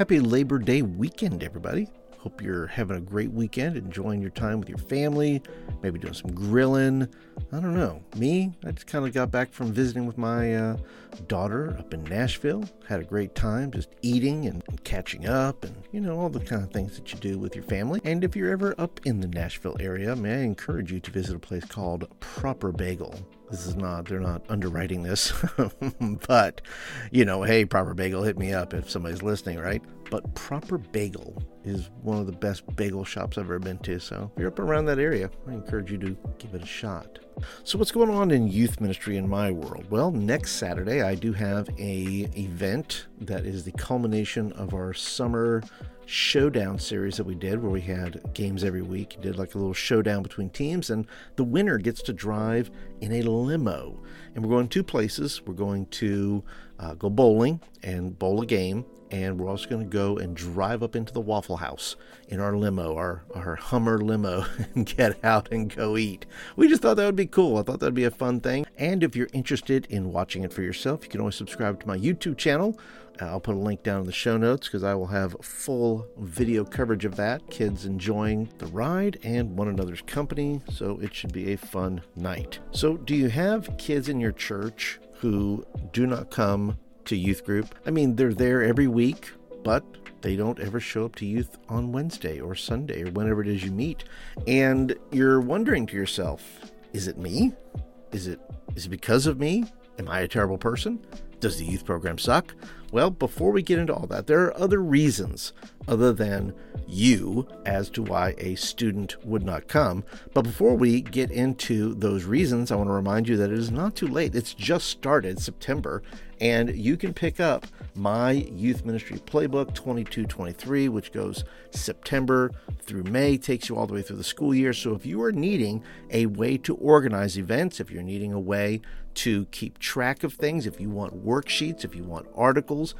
Happy Labor Day weekend, everybody. Hope you're having a great weekend, enjoying your time with your family, maybe doing some grilling. I don't know. Me, I just kind of got back from visiting with my uh, daughter up in Nashville. Had a great time just eating and catching up and, you know, all the kind of things that you do with your family. And if you're ever up in the Nashville area, may I encourage you to visit a place called Proper Bagel. This is not, they're not underwriting this, but, you know, hey, Proper Bagel, hit me up if somebody's listening, right? But Proper Bagel is one of the best bagel shops I've ever been to. So if you're up around that area, I encourage you to give it a shot. So what's going on in youth ministry in my world? Well, next Saturday I do have a event that is the culmination of our summer showdown series that we did where we had games every week. Did like a little showdown between teams and the winner gets to drive in a limo. And we're going two places. We're going to uh, go bowling and bowl a game and we're also going to go and drive up into the Waffle House in our limo, our, our Hummer limo, and get out and go eat. We just thought that would be cool. I thought that would be a fun thing. And if you're interested in watching it for yourself, you can always subscribe to my YouTube channel. Uh, I'll put a link down in the show notes because I will have full video coverage of that. Kids enjoying the ride and one another's company, so it should be a fun night. So, do you have kids in your church who do not come to youth group. I mean, they're there every week, but they don't ever show up to youth on Wednesday or Sunday or whenever it is you meet. And you're wondering to yourself, is it me? Is it is it because of me? Am I a terrible person? Does the youth program suck? Well, before we get into all that, there are other reasons other than you as to why a student would not come. But before we get into those reasons, I want to remind you that it is not too late. It's just started September, and you can pick up my youth ministry playbook 2223, which goes September through May, takes you all the way through the school year. So if you are needing a way to organize events, if you're needing a way to keep track of things, if you want worksheets, if you want articles,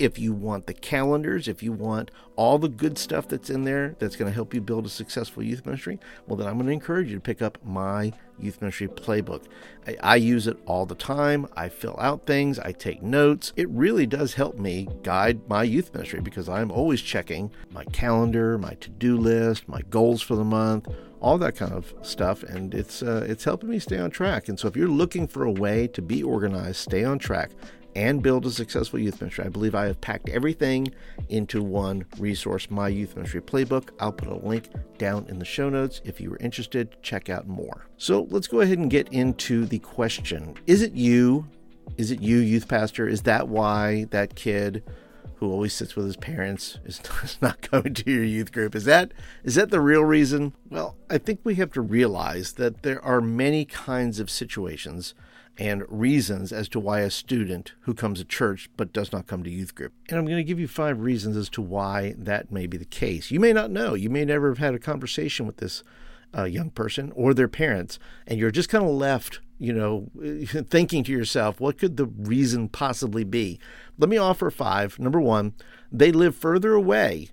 if you want the calendars, if you want all the good stuff that's in there that's going to help you build a successful youth ministry, well, then I'm going to encourage you to pick up my youth ministry playbook. I, I, use it all the time. I fill out things, I take notes. It really does help me guide my youth ministry because I'm always checking my calendar, my to do list, my goals for the month. All that kind of stuff, and it's uh, it's helping me stay on track. And so, if you're looking for a way to be organized, stay on track, and build a successful youth ministry. I believe I have packed everything into one resource, my youth ministry playbook. I'll put a link down in the show notes if you are interested. Check out more. So let's go ahead and get into the question Is it you? Is it you, youth pastor? Is that why that kid? who always sits with his parents is not going to your youth group. Is that is that the real reason? Well, I think we have to realize that there are many kinds of situations and reasons as to why a student who comes to church but does not come to youth group. And I'm going to give you five reasons as to why that may be the case. You may not know. You may never have had a conversation with this uh, young person or their parents, and you're just kind of left, you know, thinking to yourself, what could the reason possibly be? Let me offer five. Number one, they live further away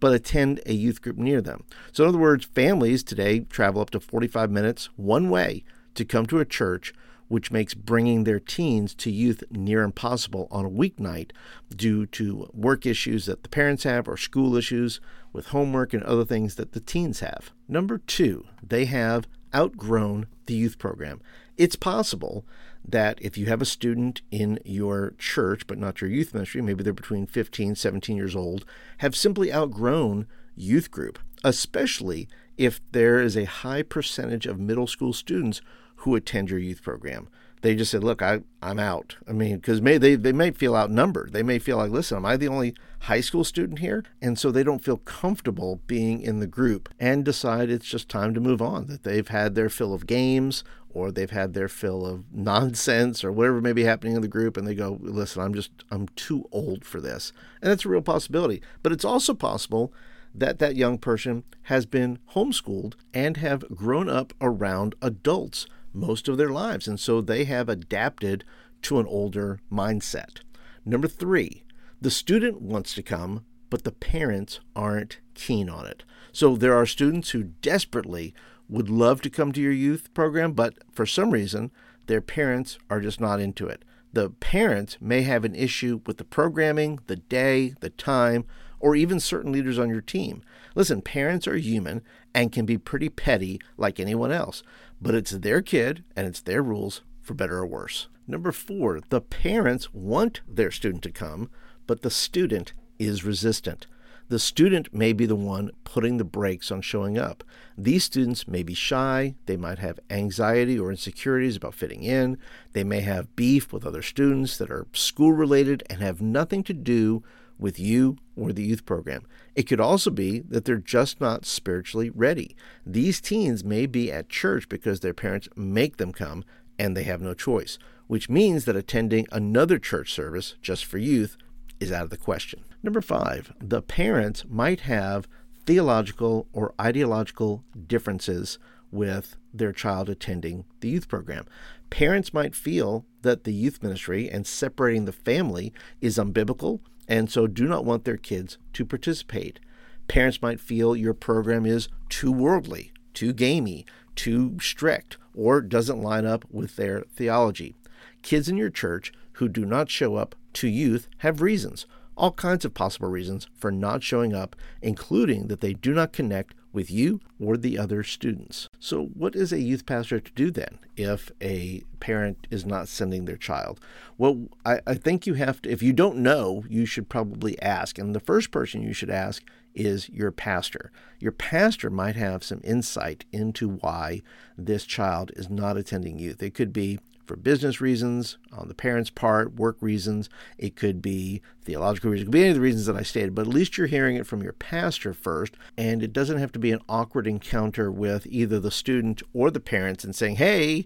but attend a youth group near them. So, in other words, families today travel up to 45 minutes one way to come to a church which makes bringing their teens to youth near impossible on a weeknight due to work issues that the parents have or school issues with homework and other things that the teens have. Number two, they have outgrown the youth program. It's possible that if you have a student in your church, but not your youth ministry, maybe they're between 15, 17 years old, have simply outgrown youth group, especially if there is a high percentage of middle school students who attend your youth program. They just said, "Look, I I'm out." I mean, because may they they may feel outnumbered. They may feel like, "Listen, am I the only high school student here?" And so they don't feel comfortable being in the group and decide it's just time to move on. That they've had their fill of games or they've had their fill of nonsense or whatever may be happening in the group and they go, "Listen, I'm just I'm too old for this." And that's a real possibility. But it's also possible that that young person has been homeschooled and have grown up around adults most of their lives. And so they have adapted to an older mindset. Number three, the student wants to come, but the parents aren't keen on it. So there are students who desperately would love to come to your youth program, but for some reason, their parents are just not into it. The parent may have an issue with the programming, the day, the time, or even certain leaders on your team. Listen, parents are human and can be pretty petty like anyone else, but it's their kid and it's their rules for better or worse. Number four, the parents want their student to come, but the student is resistant. The student may be the one putting the brakes on showing up. These students may be shy, they might have anxiety or insecurities about fitting in, they may have beef with other students that are school related and have nothing to do with you or the youth program. It could also be that they're just not spiritually ready. These teens may be at church because their parents make them come and they have no choice, which means that attending another church service just for youth is out of the question. Number five, the parents might have theological or ideological differences with their child attending the youth program. Parents might feel that the youth ministry and separating the family is unbiblical and so do not want their kids to participate. Parents might feel your program is too worldly, too gamey, too strict, or doesn't line up with their theology. Kids in your church who do not show up to youth have reasons, all kinds of possible reasons for not showing up, including that they do not connect with you or the other students. So, what is a youth pastor to do then if a parent is not sending their child? Well, I, I, think you have to, if you don't know, you should probably ask. And the first person you should ask is your pastor. Your pastor might have some insight into why this child is not attending youth. It could be for business reasons on the parents' part, work reasons. It could be theological reasons. It could be any of the reasons that I stated, but at least you're hearing it from your pastor first, and it doesn't have to be an awkward encounter with either the student or the parents and saying, hey,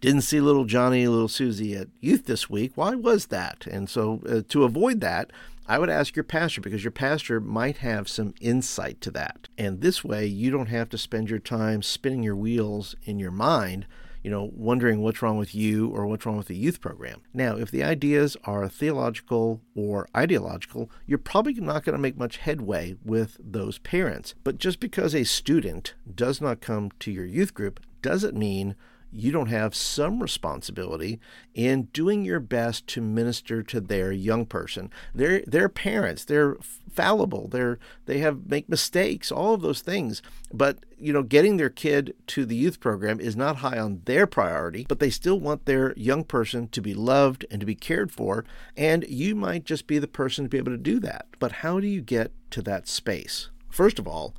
didn't see little Johnny, little Susie at youth this week. Why was that? And so uh, to avoid that, I would ask your pastor because your pastor might have some insight to that. And this way, you don't have to spend your time spinning your wheels in your mind you know, wondering what's wrong with you or what's wrong with the youth program. Now, if the ideas are theological or ideological, you're probably not going to make much headway with those parents. But just because a student does not come to your youth group doesn't mean you don't have some responsibility in doing your best to minister to their young person. They're, they're parents. They're fallible. They're they have make mistakes. All of those things. But you know, getting their kid to the youth program is not high on their priority. But they still want their young person to be loved and to be cared for. And you might just be the person to be able to do that. But how do you get to that space? First of all,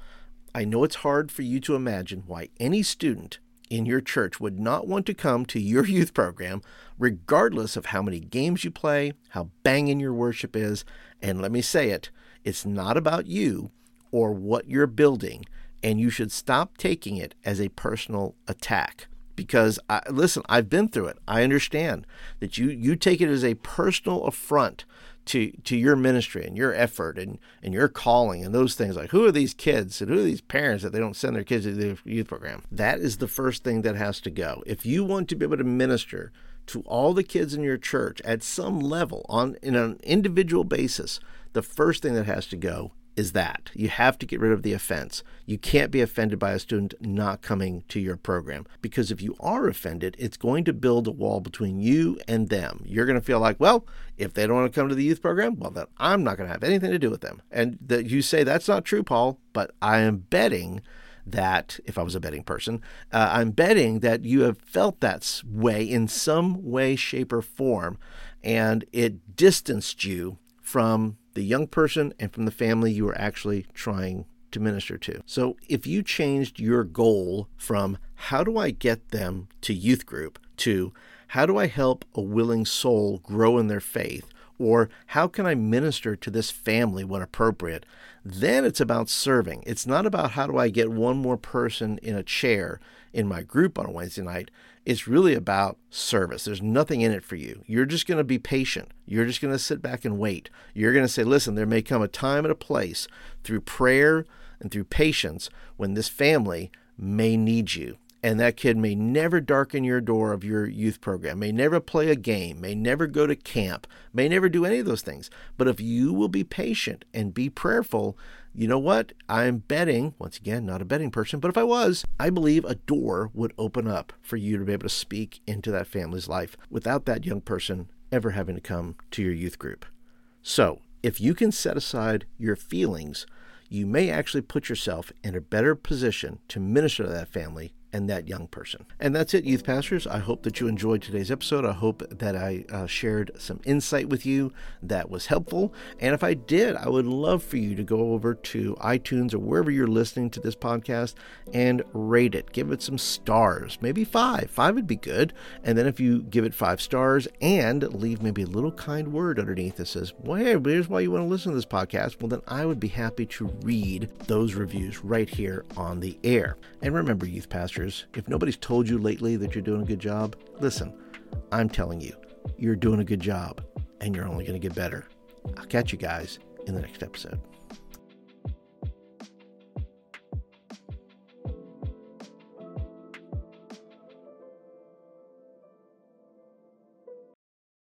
I know it's hard for you to imagine why any student in your church would not want to come to your youth program, regardless of how many games you play, how banging your worship is. And let me say it, it's not about you or what you're building, and you should stop taking it as a personal attack. Because I, listen, I've been through it. I understand that you you take it as a personal affront to to your ministry and your effort and and your calling and those things like who are these kids and who are these parents that they don't send their kids to the youth program that is the first thing that has to go if you want to be able to minister to all the kids in your church at some level on in an individual basis the first thing that has to go is that you have to get rid of the offense. You can't be offended by a student not coming to your program because if you are offended, it's going to build a wall between you and them. You're going to feel like, well, if they don't want to come to the youth program, well, then I'm not going to have anything to do with them. And that you say that's not true, Paul, but I am betting that if I was a betting person, uh, I'm betting that you have felt that way in some way, shape, or form, and it distanced you from the young person and from the family you are actually trying to minister to. So if you changed your goal from how do I get them to youth group to how do I help a willing soul grow in their faith or how can I minister to this family when appropriate, then it's about serving. It's not about how do I get one more person in a chair in my group on a Wednesday night. It's really about service. There's nothing in it for you. You're just going to be patient. You're just going to sit back and wait. You're going to say, listen, there may come a time and a place through prayer and through patience when this family may need you. And that kid may never darken your door of your youth program, may never play a game, may never go to camp, may never do any of those things. But if you will be patient and be prayerful, you know what? I'm betting, once again, not a betting person, but if I was, I believe a door would open up for you to be able to speak into that family's life without that young person ever having to come to your youth group. So, if you can set aside your feelings, you may actually put yourself in a better position to minister to that family and that young person. And that's it, youth pastors. I hope that you enjoyed today's episode. I hope that I uh, shared some insight with you that was helpful. And if I did, I would love for you to go over to iTunes or wherever you're listening to this podcast and rate it. Give it some stars, maybe five. Five would be good. And then if you give it five stars and leave maybe a little kind word underneath that says, well, hey, here's why you want to listen to this podcast, well, then I would be happy to read those reviews right here on the air. And remember, youth pastors, if nobody's told you lately that you're doing a good job, listen, I'm telling you, you're doing a good job and you're only going to get better. I'll catch you guys in the next episode.